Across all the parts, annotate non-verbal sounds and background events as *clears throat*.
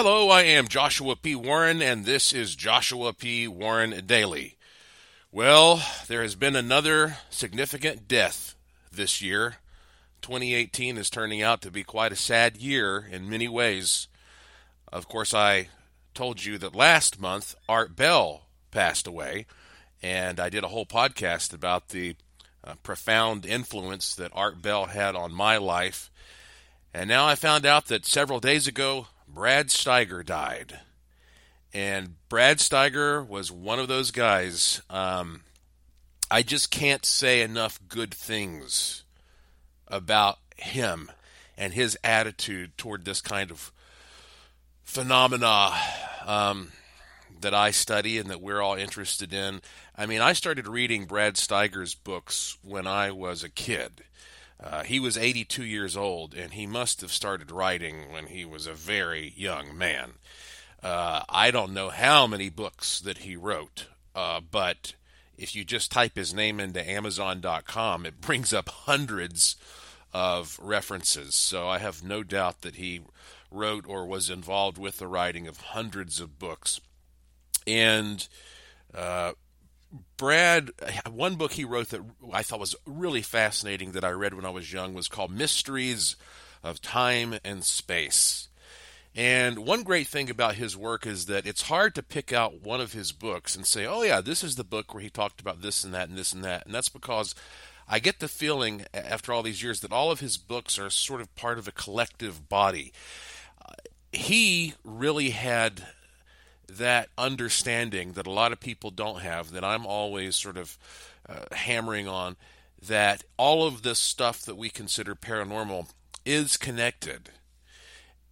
Hello, I am Joshua P. Warren, and this is Joshua P. Warren Daily. Well, there has been another significant death this year. 2018 is turning out to be quite a sad year in many ways. Of course, I told you that last month Art Bell passed away, and I did a whole podcast about the uh, profound influence that Art Bell had on my life. And now I found out that several days ago, Brad Steiger died. And Brad Steiger was one of those guys. Um, I just can't say enough good things about him and his attitude toward this kind of phenomena um, that I study and that we're all interested in. I mean, I started reading Brad Steiger's books when I was a kid. Uh, he was 82 years old, and he must have started writing when he was a very young man. Uh, I don't know how many books that he wrote, uh, but if you just type his name into Amazon.com, it brings up hundreds of references. So I have no doubt that he wrote or was involved with the writing of hundreds of books. And uh, Brad, one book he wrote that I thought was really fascinating that I read when I was young was called Mysteries of Time and Space. And one great thing about his work is that it's hard to pick out one of his books and say, oh, yeah, this is the book where he talked about this and that and this and that. And that's because I get the feeling after all these years that all of his books are sort of part of a collective body. Uh, he really had that understanding that a lot of people don't have, that I'm always sort of uh, hammering on, that all of this stuff that we consider paranormal is connected.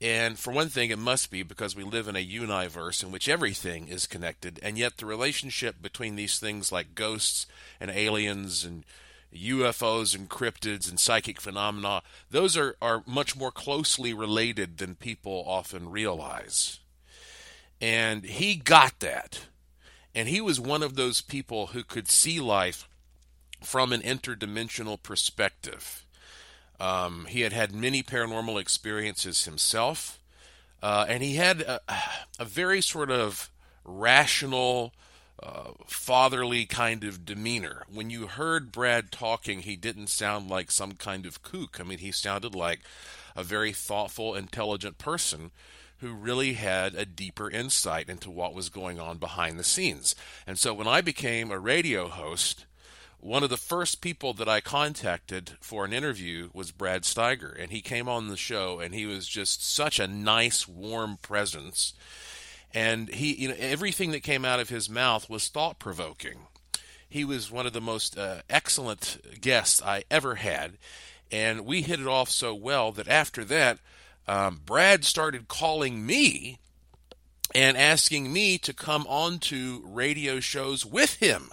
And for one thing, it must be because we live in a universe in which everything is connected, and yet the relationship between these things like ghosts and aliens and UFOs and cryptids and psychic phenomena, those are, are much more closely related than people often realize. And he got that. And he was one of those people who could see life from an interdimensional perspective. Um, he had had many paranormal experiences himself, uh, and he had a, a, very sort of rational, uh, fatherly kind of demeanor. When you heard Brad talking, he didn't sound like some kind of kook. I mean, he sounded like a very thoughtful, intelligent person who really had a deeper insight into what was going on behind the scenes. And so when I became a radio host, one of the first people that I contacted for an interview was Brad Steiger, and he came on the show, and he was just such a nice, warm presence. And he, you know, everything that came out of his mouth was thought provoking. He was one of the most uh, excellent guests I ever had, and we hit it off so well that after that, um, Brad started calling me and asking me to come on to radio shows with him.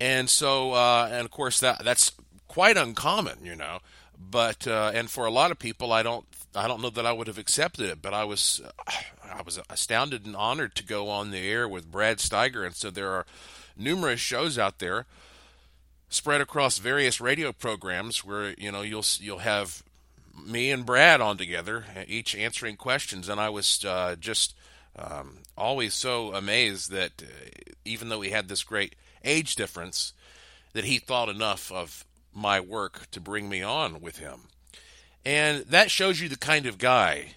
And so, uh, and of course, that that's quite uncommon, you know. But uh, and for a lot of people, I don't I don't know that I would have accepted it, but I was *sighs* I was astounded and honored to go on the air with Brad Steiger, and so there are numerous shows out there spread across various radio programs where you know you'll you'll have me and Brad on together, each answering questions, and I was uh, just um, always so amazed that uh, even though we had this great age difference, that he thought enough of my work to bring me on with him, and that shows you the kind of guy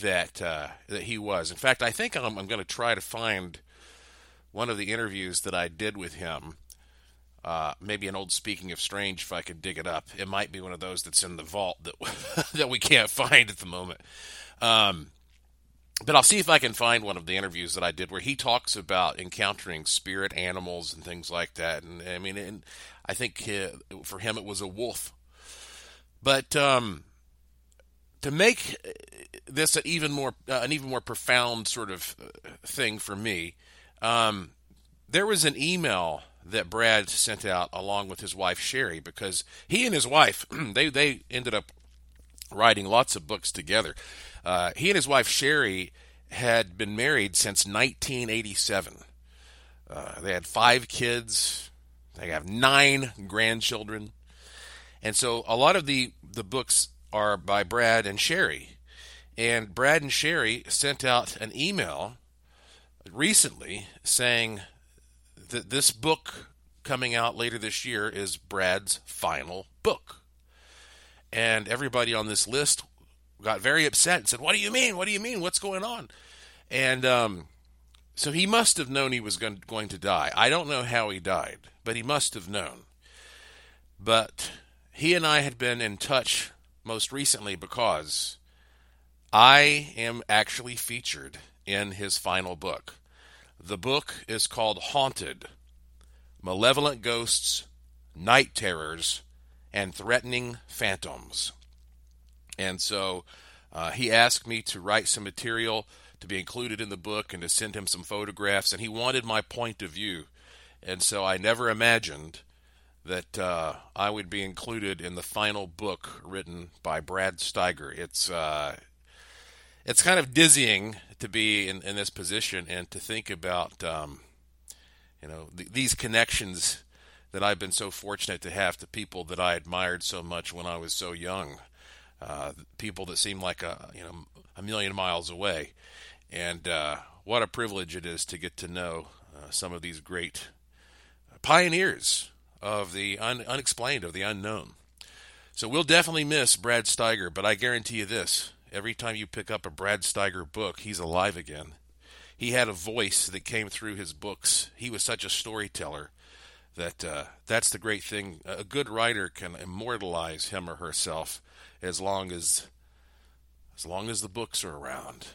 that uh, that he was. In fact, I think I'm, I'm going to try to find one of the interviews that I did with him uh, maybe an old Speaking of Strange if I could dig it up. It might be one of those that's in the vault that *laughs* that we can't find at the moment. Um, but I'll see if I can find one of the interviews that I did where he talks about encountering spirit animals and things like that. And I mean, and I think uh, for him it was a wolf. But um, to make this an even more uh, an even more profound sort of uh, thing for me, um, there was an email that Brad sent out along with his wife Sherry because he and his wife *clears throat* they they ended up writing lots of books together. Uh, he and his wife Sherry had been married since 1987. Uh, they had five kids. They have nine grandchildren, and so a lot of the the books are by Brad and Sherry. And Brad and Sherry sent out an email recently saying that this book coming out later this year is Brad's final book. And everybody on this list got very upset and said, What do you mean? What do you mean? What's going on? And um, so he must have known he was going, going to die. I don't know how he died, but he must have known. But he and I had been in touch most recently because I am actually featured in his final book. The book is called Haunted Malevolent Ghosts, Night Terrors, and Threatening Phantoms. And so uh, he asked me to write some material to be included in the book and to send him some photographs, and he wanted my point of view. And so I never imagined that uh, I would be included in the final book written by Brad Steiger. It's uh, it's kind of dizzying to be in, in this position and to think about um, you know th- these connections that I've been so fortunate to have to people that I admired so much when I was so young, uh, people that seemed like a you know a million miles away, and uh, what a privilege it is to get to know uh, some of these great pioneers of the un- unexplained, of the unknown. So we'll definitely miss Brad Steiger, but I guarantee you this every time you pick up a Brad Steiger book, he's alive again. He had a voice that came through his books. He was such a storyteller that uh, that's the great thing. A good writer can immortalize him or herself as long as as long as the books are around.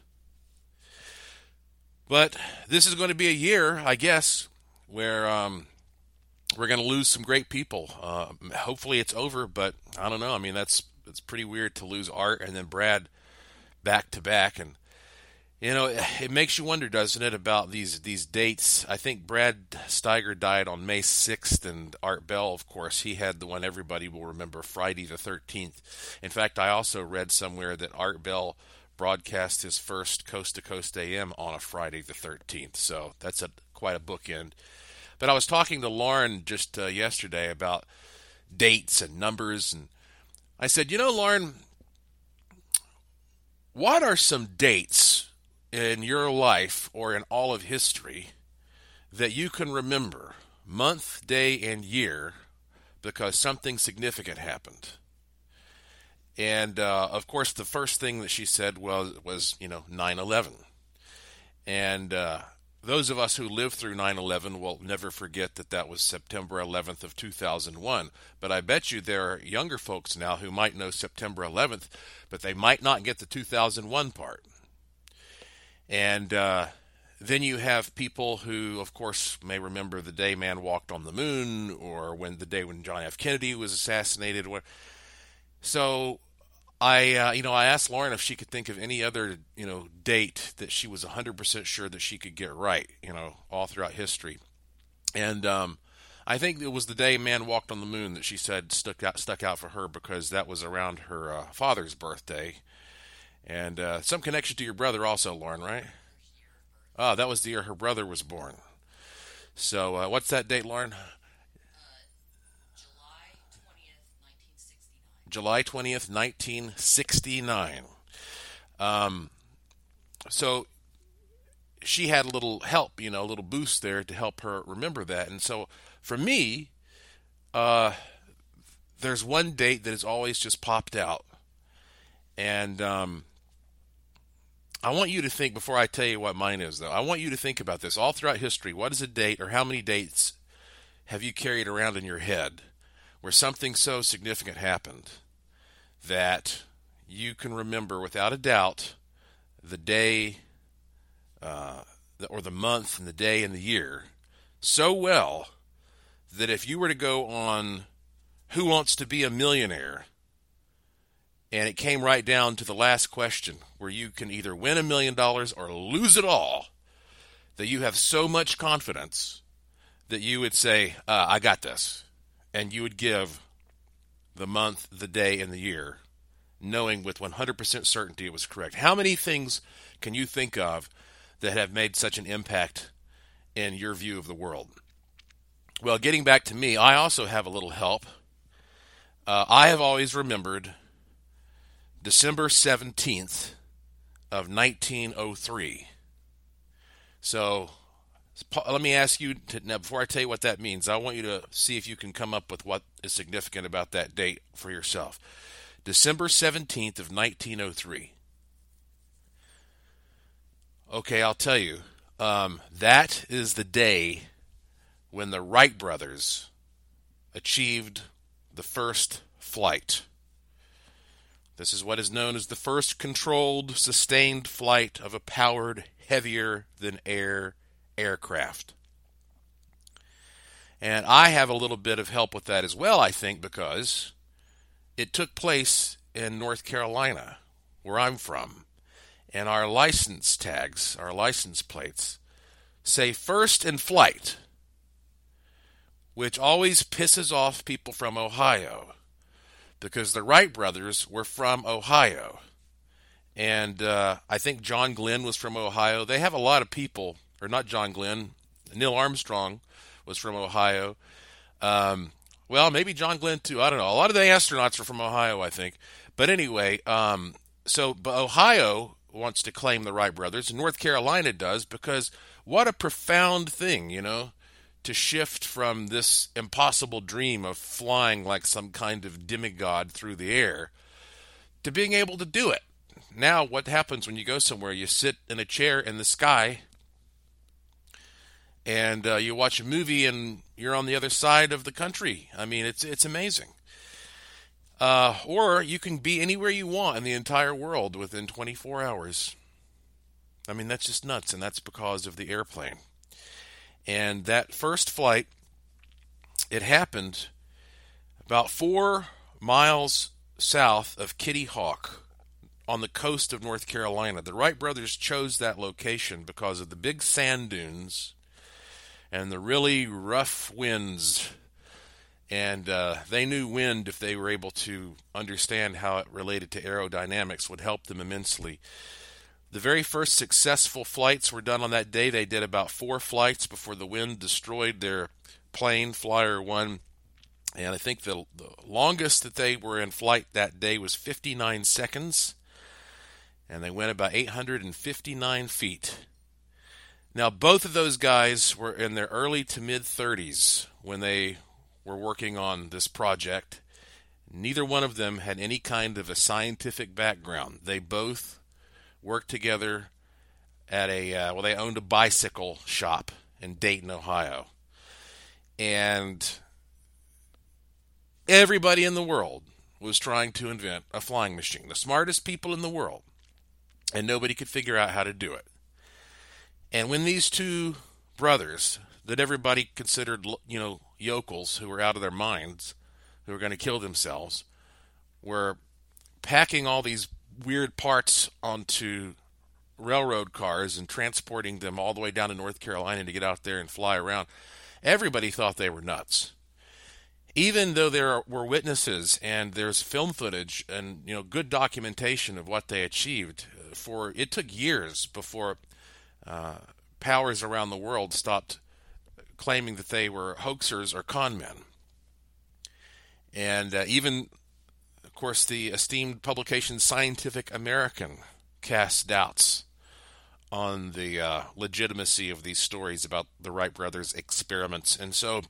But this is going to be a year, I guess, where um, we're going to lose some great people. Uh, hopefully, it's over, but I don't know. I mean, that's it's pretty weird to lose Art and then Brad back to back, and you know, it makes you wonder, doesn't it, about these these dates? I think Brad Steiger died on May 6th, and Art Bell, of course, he had the one everybody will remember, Friday the 13th. In fact, I also read somewhere that Art Bell broadcast his first Coast to Coast AM on a Friday the 13th. So that's a quite a bookend. But I was talking to Lauren just uh, yesterday about dates and numbers, and I said, you know, Lauren, what are some dates in your life or in all of history that you can remember, month, day, and year, because something significant happened? And uh, of course, the first thing that she said was, was you know, 9 11. And uh, those of us who lived through 9/11 will never forget that that was September 11th of 2001. But I bet you there are younger folks now who might know September 11th, but they might not get the 2001 part. And uh, then you have people who, of course, may remember the day man walked on the moon, or when the day when John F. Kennedy was assassinated. So I, uh, you know, I asked Lauren if she could think of any other, you know, date that she was 100% sure that she could get right, you know, all throughout history. And um, I think it was the day man walked on the moon that she said stuck out, stuck out for her because that was around her uh, father's birthday. And uh, some connection to your brother also, Lauren, right? Oh, that was the year her brother was born. So, uh, what's that date, Lauren? July 20th, 1969. Um, so she had a little help, you know, a little boost there to help her remember that. And so for me, uh, there's one date that has always just popped out. And um, I want you to think, before I tell you what mine is, though, I want you to think about this. All throughout history, what is a date or how many dates have you carried around in your head where something so significant happened that you can remember without a doubt the day uh, or the month and the day and the year so well that if you were to go on Who Wants to Be a Millionaire and it came right down to the last question where you can either win a million dollars or lose it all, that you have so much confidence that you would say, uh, I got this. And you would give the month, the day, and the year, knowing with 100% certainty it was correct. How many things can you think of that have made such an impact in your view of the world? Well, getting back to me, I also have a little help. Uh, I have always remembered December 17th, of 1903. So let me ask you to, now before I tell you what that means. I want you to see if you can come up with what is significant about that date for yourself. December 17th of 1903. Okay, I'll tell you. Um, that is the day when the Wright brothers achieved the first flight. This is what is known as the first controlled, sustained flight of a powered, heavier than air aircraft. And I have a little bit of help with that as well, I think, because it took place in North Carolina, where I'm from. And our license tags, our license plates, say first in flight, which always pisses off people from Ohio because the Wright brothers were from Ohio. And uh, I think John Glenn was from Ohio. They have a lot of people, or not John Glenn, Neil Armstrong was from Ohio. Um, well, maybe John Glenn too. I don't know. A lot of the astronauts are from Ohio, I think. But anyway, um, so Ohio wants to claim the Wright brothers, North Carolina does because what a profound thing, you know to shift from this impossible dream of flying like some kind of demigod through the air to being able to do it. Now, what happens when you go somewhere? You sit in a chair in the sky and uh, you watch a movie and you're on the other side of the country. I mean, it's it's amazing. Uh, or you can be anywhere you want in the entire world within 24 hours. I mean, that's just nuts, and that's because of the airplane. And that first flight, it happened about four miles south of Kitty Hawk on the coast of North Carolina. The Wright brothers chose that location because of the big sand dunes and the really rough winds. And uh, they knew wind, if they were able to understand how it related to aerodynamics, would help them immensely. The very first successful flights were done on that day. They did about four flights before the wind destroyed their plane, Flyer 1. And I think the, the longest that they were in flight that day was 59 seconds. And they went about 859 feet. Now, both of those guys were in their early to mid 30s when they were working on this project. Neither one of them had any kind of a scientific background. They both worked together at a uh, well, they owned a bicycle shop in Dayton, Ohio, and everybody in the world was trying to invent a flying machine. The smartest people in the world, and nobody could figure out how to do it. And when these two brothers that everybody considered, you know, yokels who were out of their minds, who were going to kill themselves, were packing all these weird parts onto railroad cars and transporting them all the way down to North Carolina to get out there and fly around. Everybody thought they were nuts. Even though there were witnesses and there's film footage and you know good documentation of what they achieved, uh, for it took years before uh, powers around the world stopped claiming that they were hoaxers or con men. And uh, even of course, the esteemed publication Scientific American casts doubts on the uh, legitimacy of these stories about the Wright brothers' experiments. And so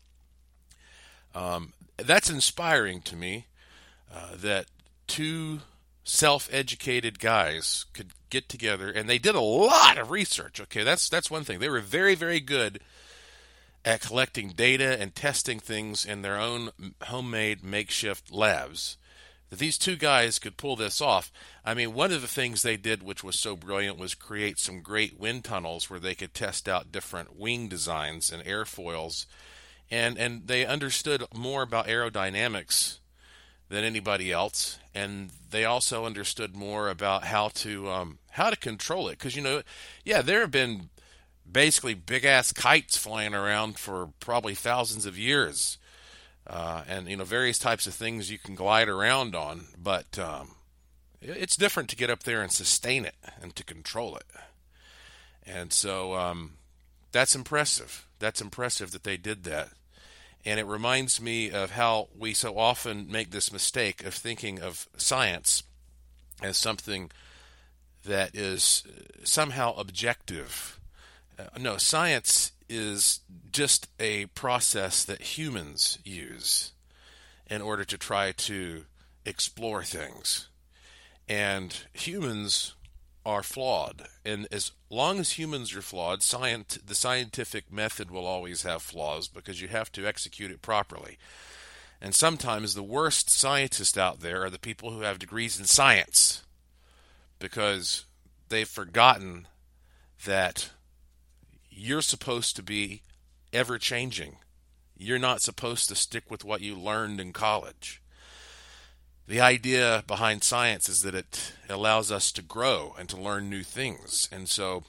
um, that's inspiring to me uh, that two self educated guys could get together and they did a lot of research. Okay, that's, that's one thing. They were very, very good at collecting data and testing things in their own homemade makeshift labs that these two guys could pull this off. I mean, one of the things they did, which was so brilliant, was create some great wind tunnels where they could test out different wing designs and airfoils, and and they understood more about aerodynamics than anybody else, and they also understood more about how to um, how to control it. Because you know, yeah, there have been basically big ass kites flying around for probably thousands of years uh, and you know various types of things you can glide around on. But um, it's different to get up there and sustain it and to control it. And so um, that's impressive. That's impressive that they did that. And it reminds me of how we so often make this mistake of thinking of science as something that is somehow objective. Uh, no, science is just a process that humans use in order to try to explore things. And humans are flawed. And as long as humans are flawed, science, the scientific method will always have flaws because you have to execute it properly. And sometimes the worst scientists out there are the people who have degrees in science because they've forgotten that you're supposed to be ever changing. You're not supposed to stick with what you learned in college. The idea behind science is that it allows us to grow and to learn new things. And so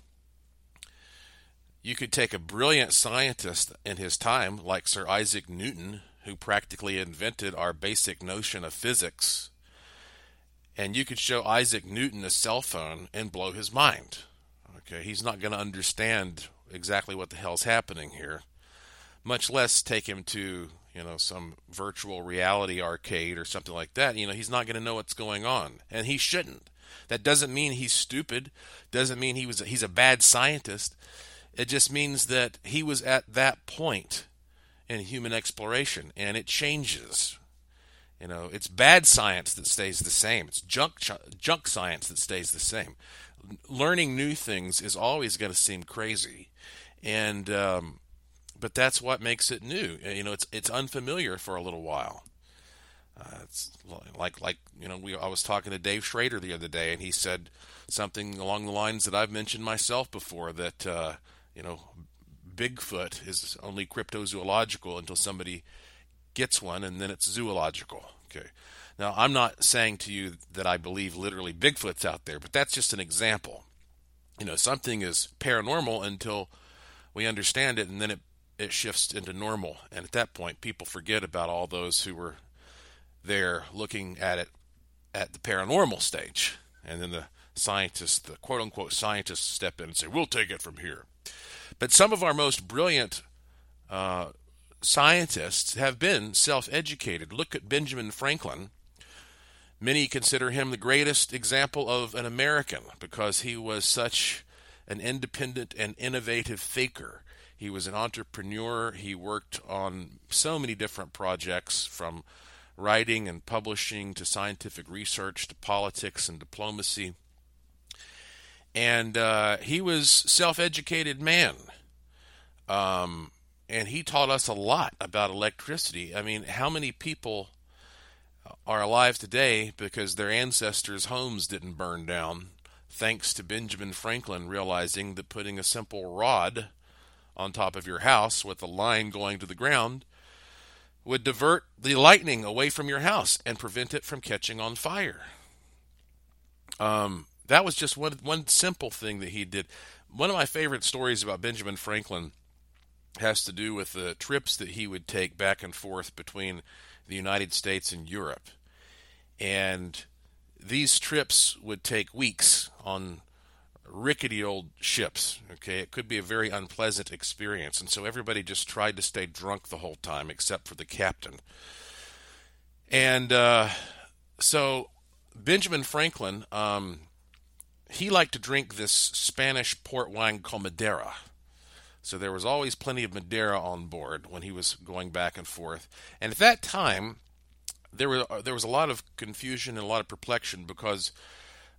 you could take a brilliant scientist in his time, like Sir Isaac Newton, who practically invented our basic notion of physics. And you could show Isaac Newton a cell phone and blow his mind. Okay, he's not going to understand exactly what the hell's happening here, much less take him to, you know, some virtual reality arcade or something like that. You know, he's not going to know what's going on, and he shouldn't. That doesn't mean he's stupid, doesn't mean he was he's a bad scientist. It just means that he was at that point in human exploration, and it changes. You know, it's bad science that stays the same. It's junk junk science that stays the same. Learning new things is always going to seem crazy, and um, but that's what makes it new. You know, it's it's unfamiliar for a little while. Uh, it's like like you know, we I was talking to Dave Schrader the other day, and he said something along the lines that I've mentioned myself before that uh, you know Bigfoot is only cryptozoological until somebody gets one, and then it's zoological. Okay. Now, I'm not saying to you that I believe literally Bigfoot's out there, but that's just an example. You know, something is paranormal until we understand it, and then it it shifts into normal. And at that point, people forget about all those who were there looking at it at the paranormal stage, and then the scientists, the quote unquote scientists, step in and say, "We'll take it from here." But some of our most brilliant uh, scientists have been self educated. Look at Benjamin Franklin. Many consider him the greatest example of an American because he was such an independent and innovative thinker. He was an entrepreneur. He worked on so many different projects from writing and publishing to scientific research to politics and diplomacy. And uh, he was self-educated man. Um, and he taught us a lot about electricity. I mean how many people are alive today because their ancestors homes didn't burn down thanks to benjamin franklin realizing that putting a simple rod on top of your house with a line going to the ground would divert the lightning away from your house and prevent it from catching on fire um, that was just one one simple thing that he did. One of my favorite stories about Benjamin Franklin has to do with the trips that he would take back and forth between the United States and Europe. And these trips would take weeks on rickety old ships. Okay, it could be a very unpleasant experience, and so everybody just tried to stay drunk the whole time, except for the captain. And uh, so Benjamin Franklin um, he liked to drink this Spanish port wine called Madeira. So there was always plenty of Madeira on board when he was going back and forth. And at that time, there was there was a lot of confusion and a lot of perplexion because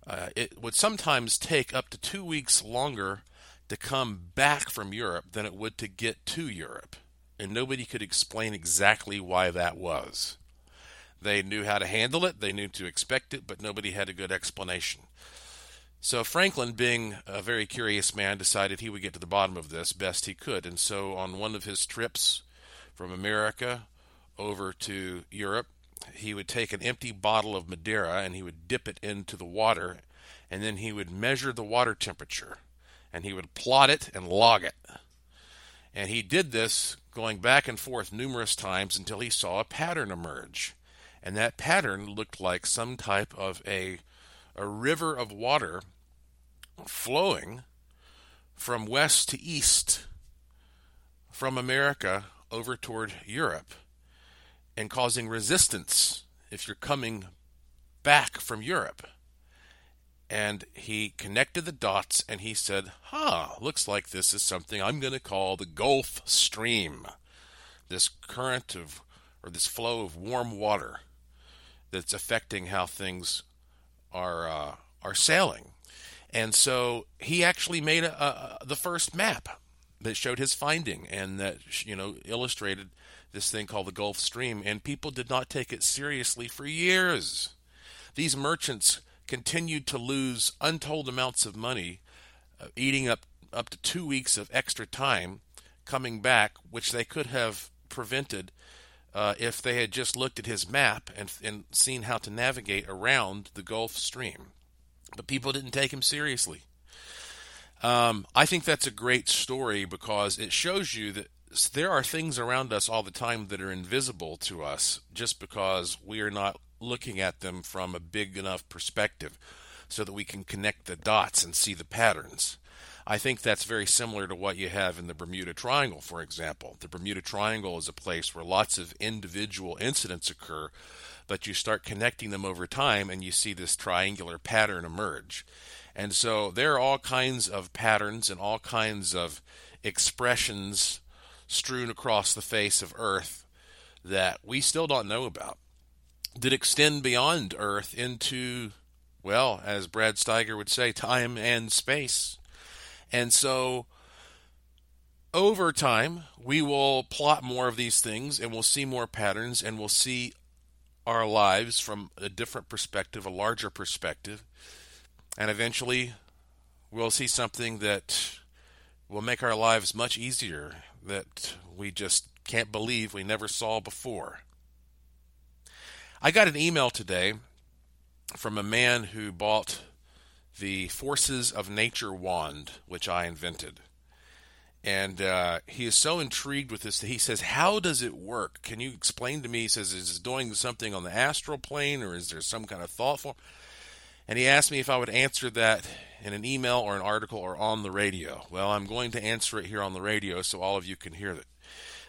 uh, it would sometimes take up to two weeks longer to come back from Europe than it would to get to Europe, and nobody could explain exactly why that was. They knew how to handle it, they knew to expect it, but nobody had a good explanation. So Franklin, being a very curious man, decided he would get to the bottom of this best he could. And so on one of his trips from America over to Europe, he would take an empty bottle of Madeira and he would dip it into the water and then he would measure the water temperature and he would plot it and log it. And he did this going back and forth numerous times until he saw a pattern emerge. And that pattern looked like some type of a a river of water flowing from west to east from America over toward Europe and causing resistance if you're coming back from Europe. and he connected the dots and he said, huh, looks like this is something I'm going to call the Gulf Stream. This current of, or this flow of warm water that's affecting how things are, uh, are sailing. And so he actually made a, a, the first map that showed his finding and that, you know, illustrated this thing called the Gulf Stream. And people did not take it seriously for years. These merchants continued to lose untold amounts of money, uh, eating up up to two weeks of extra time coming back, which they could have prevented uh, if they had just looked at his map and, and seen how to navigate around the Gulf Stream. But people didn't take him seriously. Um, I think that's a great story because it shows you that there are things around us all the time that are invisible to us just because we are not looking at them from a big enough perspective so that we can connect the dots and see the patterns. I think that's very similar to what you have in the Bermuda Triangle, for example. The Bermuda Triangle is a place where lots of individual incidents occur, but you start connecting them over time and you see this triangular pattern emerge. And so there are all kinds of patterns and all kinds of expressions strewn across the face of Earth that we still don't know about that extend beyond Earth into, well, as Brad Steiger would say, time and space. And so over time, we will plot more of these things and we'll see more patterns and we'll see our lives from a different perspective, a larger perspective. And eventually, we'll see something that will make our lives much easier that we just can't believe we never saw before. I got an email today from a man who bought the Forces of Nature wand, which I invented. And uh, he is so intrigued with this that he says, How does it work? Can you explain to me? He says, Is it doing something on the astral plane or is there some kind of thought form? And he asked me if I would answer that in an email or an article or on the radio. Well, I'm going to answer it here on the radio so all of you can hear it.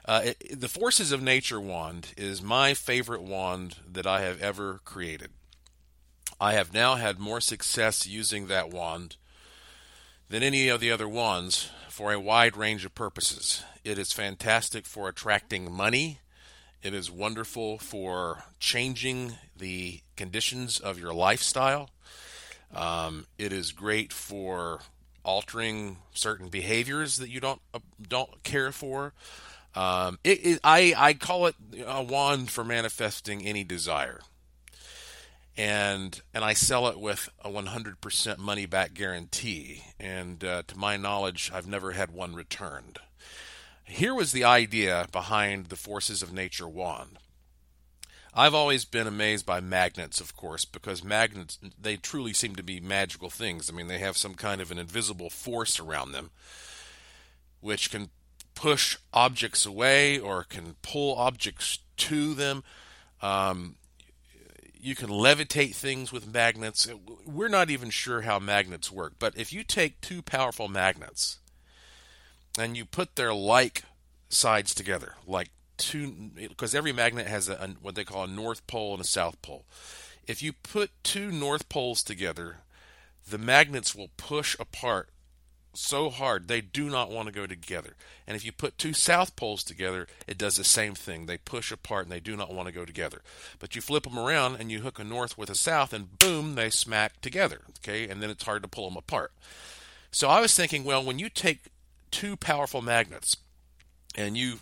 Uh, it, the Forces of Nature wand is my favorite wand that I have ever created. I have now had more success using that wand than any of the other wands for a wide range of purposes. It is fantastic for attracting money. It is wonderful for changing the conditions of your lifestyle. Um, it is great for altering certain behaviors that you don't uh, don't care for. Um, it, it, I, I call it a wand for manifesting any desire. And and I sell it with a 100% money back guarantee. And uh, to my knowledge, I've never had one returned. Here was the idea behind the Forces of Nature wand. I've always been amazed by magnets, of course, because magnets, they truly seem to be magical things. I mean, they have some kind of an invisible force around them, which can push objects away or can pull objects to them. Um, you can levitate things with magnets. We're not even sure how magnets work, but if you take two powerful magnets and you put their like sides together, like two, because every magnet has a, a, what they call a north pole and a south pole. If you put two north poles together, the magnets will push apart so hard they do not want to go together. And if you put two south poles together, it does the same thing. They push apart and they do not want to go together. But you flip them around and you hook a north with a south and boom, they smack together. Okay? And then it's hard to pull them apart. So I was thinking, well, when you take two powerful magnets and you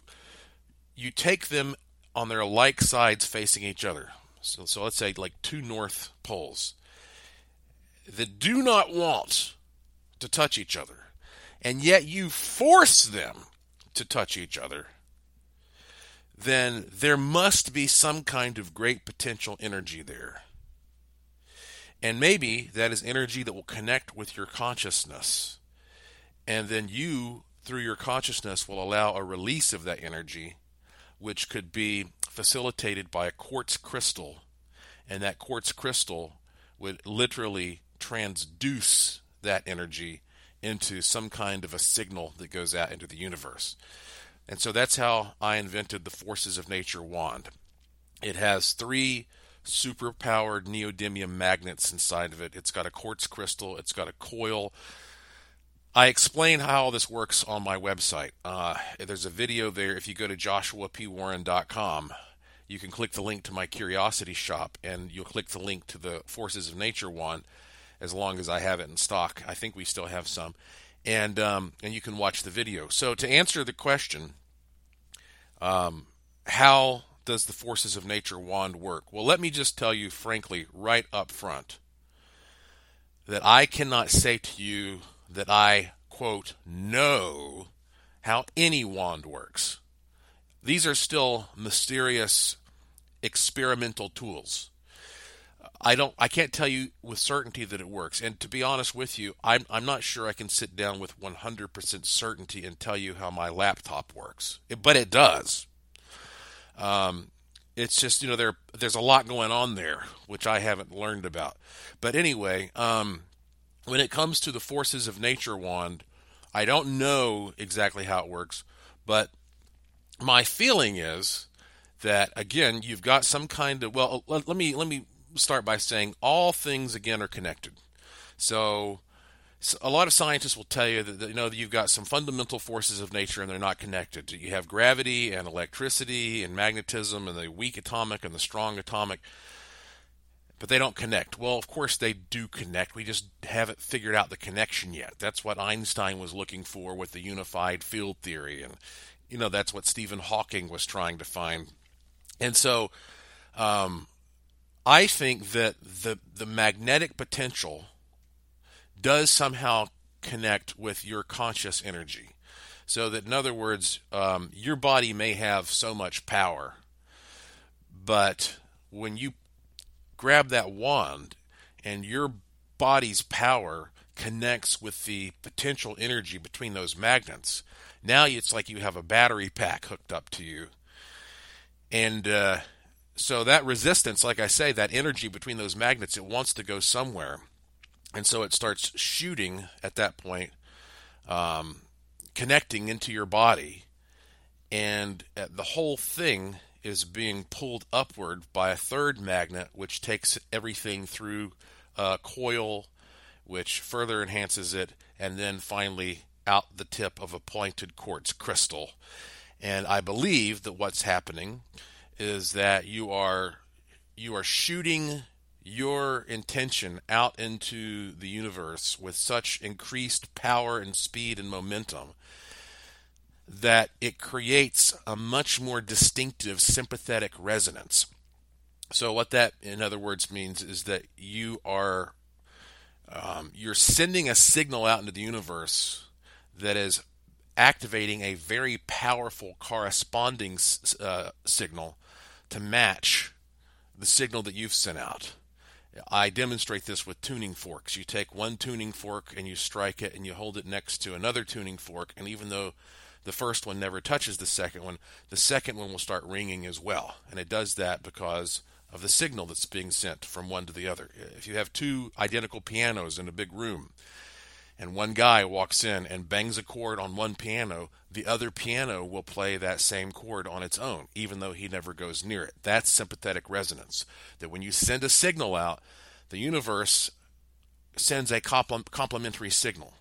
you take them on their like sides facing each other. So, so let's say like two north poles that do not want to touch each other and yet you force them to touch each other, then there must be some kind of great potential energy there. And maybe that is energy that will connect with your consciousness. And then you, through your consciousness, will allow a release of that energy, which could be facilitated by a quartz crystal. And that quartz crystal would literally transduce that energy into some kind of a signal that goes out into the universe. And so that's how I invented the Forces of Nature wand. It has three super powered neodymium magnets inside of it. It's got a quartz crystal, it's got a coil. I explain how this works on my website. Uh, there's a video there. If you go to joshuapwarren.com, you can click the link to my curiosity shop and you'll click the link to the Forces of Nature one as long as I have it in stock. I think we still have some. And, um, and you can watch the video. So, to answer the question, um, how does the Forces of Nature wand work? Well, let me just tell you frankly, right up front, that I cannot say to you that I, quote, know how any wand works. These are still mysterious experimental tools. I don't I can't tell you with certainty that it works. And to be honest with you, I'm I'm not sure I can sit down with 100% certainty and tell you how my laptop works. But it does. Um, it's just you know there there's a lot going on there which I haven't learned about. But anyway, um, when it comes to the forces of nature wand, I don't know exactly how it works, but my feeling is that again you've got some kind of well let, let me let me start by saying all things again are connected. So a lot of scientists will tell you that you know you've got some fundamental forces of nature and they're not connected. You have gravity and electricity and magnetism and the weak atomic and the strong atomic, but they don't connect. Well, of course they do connect. We just haven't figured out the connection yet. That's what Einstein was looking for with the unified field theory, and you know that's what Stephen Hawking was trying to find. And so, um, I think that the the magnetic potential does somehow connect with your conscious energy. So that, in other words, um, your body may have so much power, but when you grab that wand and your body's power connects with the potential energy between those magnets, now it's like you have a battery pack hooked up to you. And uh, so that resistance, like I say, that energy between those magnets, it wants to go somewhere. And so it starts shooting at that point, um, connecting into your body, and uh, the whole thing is being pulled upward by a third magnet, which takes everything through a coil, which further enhances it, and then finally out the tip of a pointed quartz crystal. And I believe that what's happening is that you are you are shooting your intention out into the universe with such increased power and speed and momentum that it creates a much more distinctive sympathetic resonance. So, what that, in other words, means is that you are um, you're sending a signal out into the universe that is activating a very powerful corresponding uh, signal to match the signal that you've sent out. I demonstrate this with tuning forks. You take one tuning fork and you strike it and you hold it next to another tuning fork, and even though the first one never touches the second one, the second one will start ringing as well. And it does that because of the signal that's being sent from one to the other. If you have two identical pianos in a big room, and one guy walks in and bangs a chord on one piano, the other piano will play that same chord on its own, even though he never goes near it. That's sympathetic resonance. That when you send a signal out, the universe sends a complementary signal.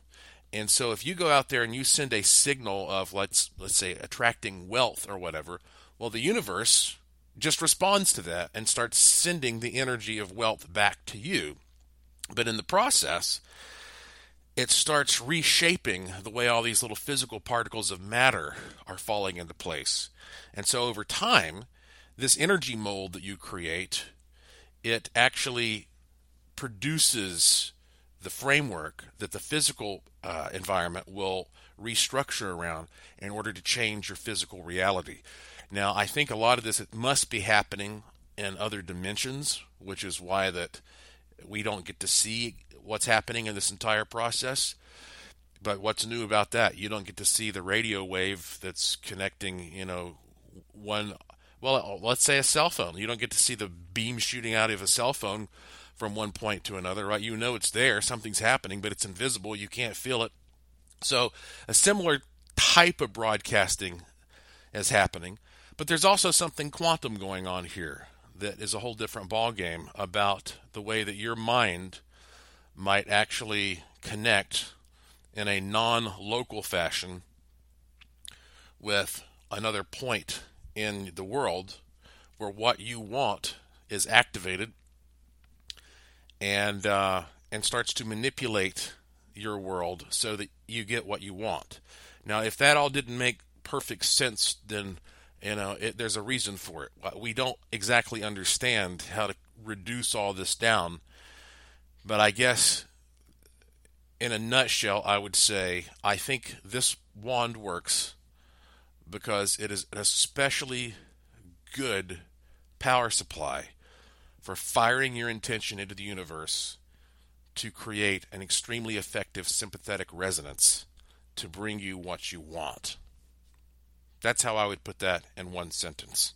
And so if you go out there and you send a signal of let's let's say attracting wealth or whatever, well the universe just responds to that and starts sending the energy of wealth back to you. But in the process, it starts reshaping the way all these little physical particles of matter are falling into place. And so over time, this energy mold that you create, it actually produces the framework that the physical uh, environment will restructure around in order to change your physical reality. Now, I think a lot of this must be happening in other dimensions, which is why that we don't get to see what's happening in this entire process. But what's new about that? You don't get to see the radio wave that's connecting, you know, one, well, let's say a cell phone. You don't get to see the beam shooting out of a cell phone from one point to another, right? You know it's there, something's happening, but it's invisible. You can't feel it. So, a similar type of broadcasting is happening, but there's also something quantum going on here that is a whole different ballgame about the way that your mind might actually connect in a non local fashion with another point in the world where what you want is activated and uh, and starts to manipulate your world so that you get what you want. Now, if that all didn't make perfect sense, then you know it, there's a reason for it. We don't exactly understand how to reduce all this down, but I guess in a nutshell, I would say I think this wand works because it is an especially good power supply for firing your intention into the universe to create an extremely effective sympathetic resonance to bring you what you want. That's how I would put that in one sentence.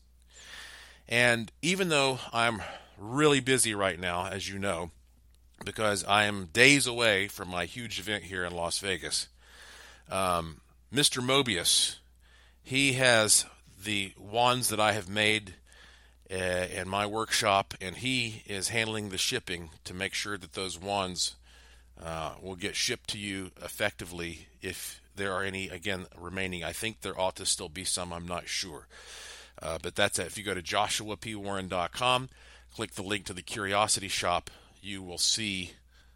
And even though I'm really busy right now, as you know, because I am days away from my huge event here in Las Vegas, um, Mr. Mobius, he has the wands that I have made uh, in my workshop, and he is handling the shipping to make sure that those wands uh, will get shipped to you effectively if there are any again remaining. I think there ought to still be some. I'm not sure, uh, but that's it. If you go to joshuapwarren.com, click the link to the Curiosity Shop, you will see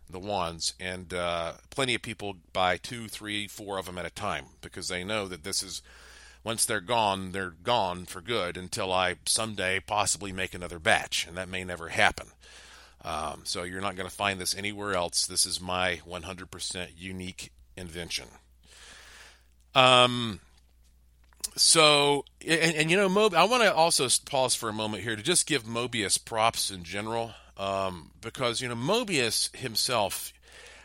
the wands, and uh, plenty of people buy two, three, four of them at a time because they know that this is once they're gone, they're gone for good until I someday possibly make another batch, and that may never happen. Um, so you're not going to find this anywhere else. This is my 100% unique invention. Um, so, and, and you know, Mob- I want to also pause for a moment here to just give Mobius props in general, um, because you know Mobius himself.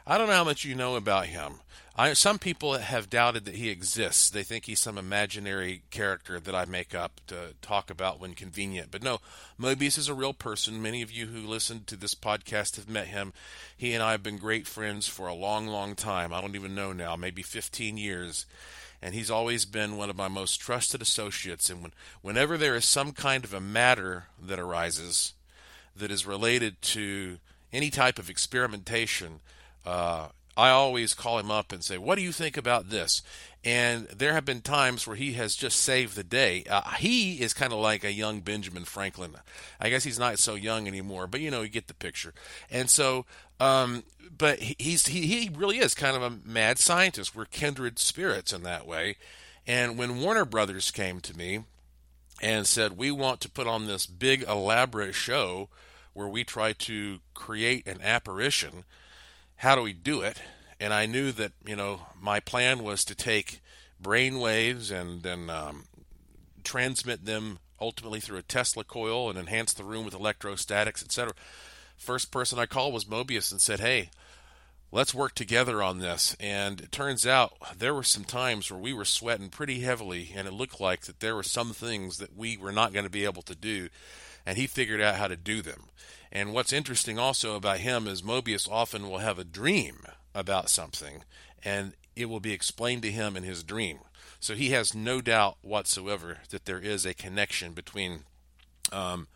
I don't know how much you know about him, I, some people have doubted that he exists. They think he's some imaginary character that I make up to talk about when convenient. But no, Mobius is a real person. Many of you who listened to this podcast have met him. He and I have been great friends for a long, long time. I don't even know now, maybe 15 years. And he's always been one of my most trusted associates. And when, whenever there is some kind of a matter that arises that is related to any type of experimentation, uh, I always call him up and say, What do you think about this? And there have been times where he has just saved the day. Uh, he is kind of like a young Benjamin Franklin. I guess he's not so young anymore, but you know, you get the picture. And so, um, but he's he, he really is kind of a mad scientist. We're kindred spirits in that way. And when Warner Brothers came to me and said, We want to put on this big, elaborate show where we try to create an apparition how do we do it? And I knew that you know my plan was to take brain waves and then um, transmit them ultimately through a Tesla coil and enhance the room with electrostatics, etc. First person I called was Mobius and said, "Hey, let's work together on this." And it turns out there were some times where we were sweating pretty heavily, and it looked like that there were some things that we were not going to be able to do, and he figured out how to do them. And what's interesting also about him is Mobius often will have a dream about something, and it will be explained to him in his dream. So he has no doubt whatsoever that there is a connection between um,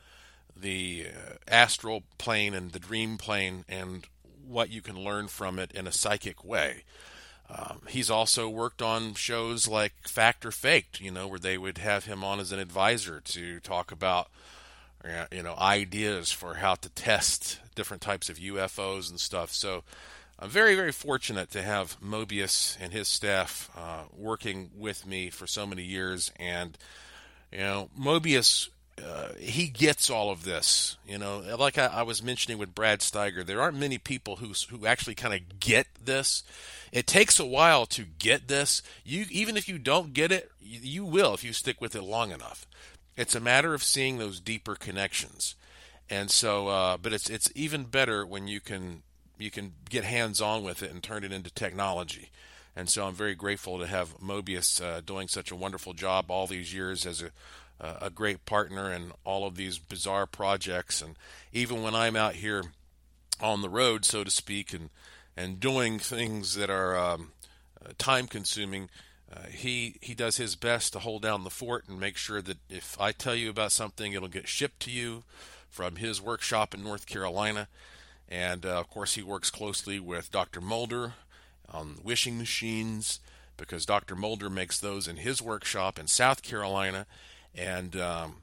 the uh, astral plane and the dream plane and what you can learn from it in a psychic way. Um, he's also worked on shows like Fact or Faked, you know, where they would have him on as an advisor to talk about you know ideas for how to test different types of UFOs and stuff. So I'm very very fortunate to have Mobius and his staff uh, working with me for so many years, and you know Mobius. Uh, he gets all of this, you know. Like I, I was mentioning with Brad Steiger, there aren't many people who who actually kind of get this. It takes a while to get this. You even if you don't get it, you, you will if you stick with it long enough. It's a matter of seeing those deeper connections, and so, uh, but it's it's even better when you can you can get hands on with it and turn it into technology. And so, I'm very grateful to have Mobius uh, doing such a wonderful job all these years as a a great partner in all of these bizarre projects. And even when I'm out here on the road, so to speak, and and doing things that are um, time consuming, Uh, he he does his best to hold down the fort and make sure that if I tell you about something, it'll get shipped to you from his workshop in North Carolina. And uh, of course, he works closely with Dr. Mulder on wishing machines because Dr. Mulder makes those in his workshop in South Carolina. And um,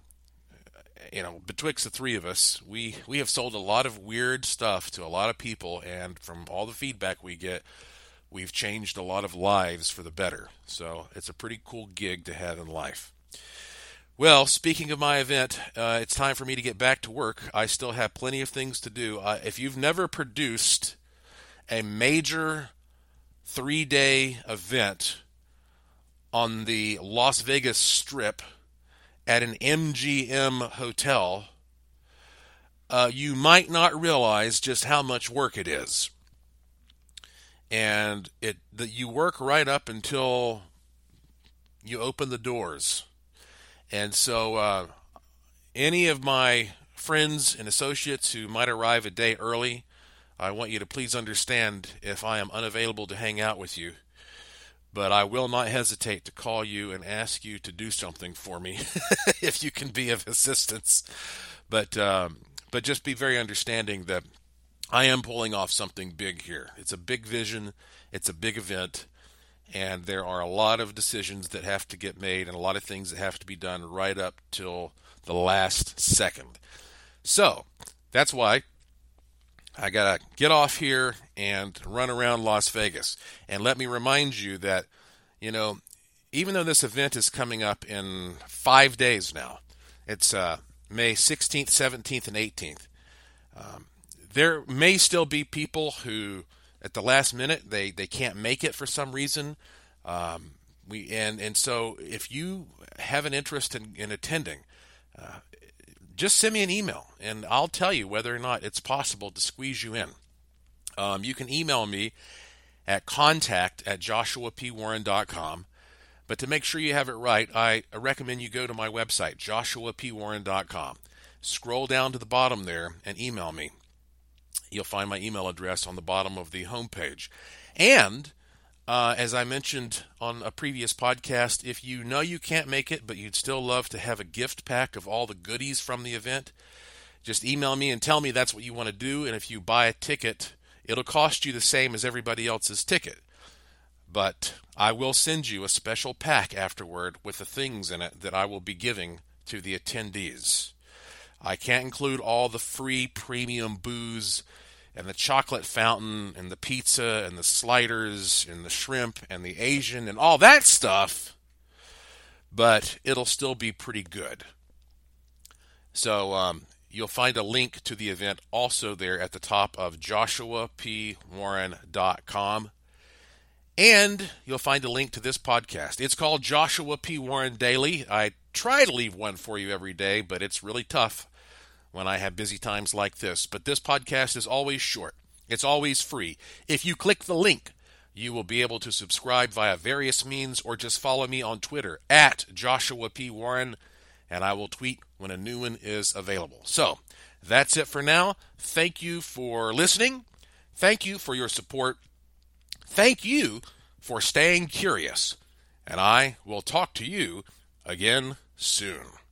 you know, betwixt the three of us, we we have sold a lot of weird stuff to a lot of people, and from all the feedback we get, we've changed a lot of lives for the better. So it's a pretty cool gig to have in life. Well, speaking of my event, uh, it's time for me to get back to work. I still have plenty of things to do. Uh, if you've never produced a major three day event on the Las Vegas Strip at an MGM hotel, uh, you might not realize just how much work it is. And it that you work right up until you open the doors. And so, uh, any of my friends and associates who might arrive a day early, I want you to please understand if I am unavailable to hang out with you but I will not hesitate to call you and ask you to do something for me *laughs* if you can be of assistance. But um, but just be very understanding that I am pulling off something big here. It's a big vision. It's a big event. And there are a lot of decisions that have to get made and a lot of things that have to be done right up till the last second. So that's why I got to get off here and run around Las Vegas. And let me remind you that, you know, even though this event is coming up in five days now, it's uh, May 16th, 17th, and 18th. Um, there may still be people who, at the last minute, they, they can't make it for some reason. Um, we and and so if you have an interest in, in attending, uh, just send me an email and I'll tell you whether or not it's possible to squeeze you in. Um, you can email me at contact at joshuapwarren.com. But to make sure you have it right, I recommend you go to my website, joshuapwarren.com. Scroll down to the bottom there and email me. You'll find my email address on the bottom of the homepage. And uh, as I mentioned on a previous podcast, if you know you can't make it, but you'd still love to have a gift pack of all the goodies from the event, just email me and tell me that's what you want to do. And if you buy a ticket, it'll cost you the same as everybody else's ticket. But I will send you a special pack afterward with the things in it that I will be giving to the attendees. I can't include all the free premium booze and the chocolate fountain and the pizza and the sliders and the shrimp and the Asian and all that stuff, but it'll still be pretty good. So um, you'll find a link to the event also there at the top of joshuapwarren.com. And you'll find a link to this podcast. It's called Joshua P. Warren Daily. I try to leave one for you every day, but it's really tough when I have busy times like this. But this podcast is always short, it's always free. If you click the link, you will be able to subscribe via various means or just follow me on Twitter at Joshua P. Warren, and I will tweet when a new one is available. So that's it for now. Thank you for listening. Thank you for your support. Thank you for staying curious. And I will talk to you again soon.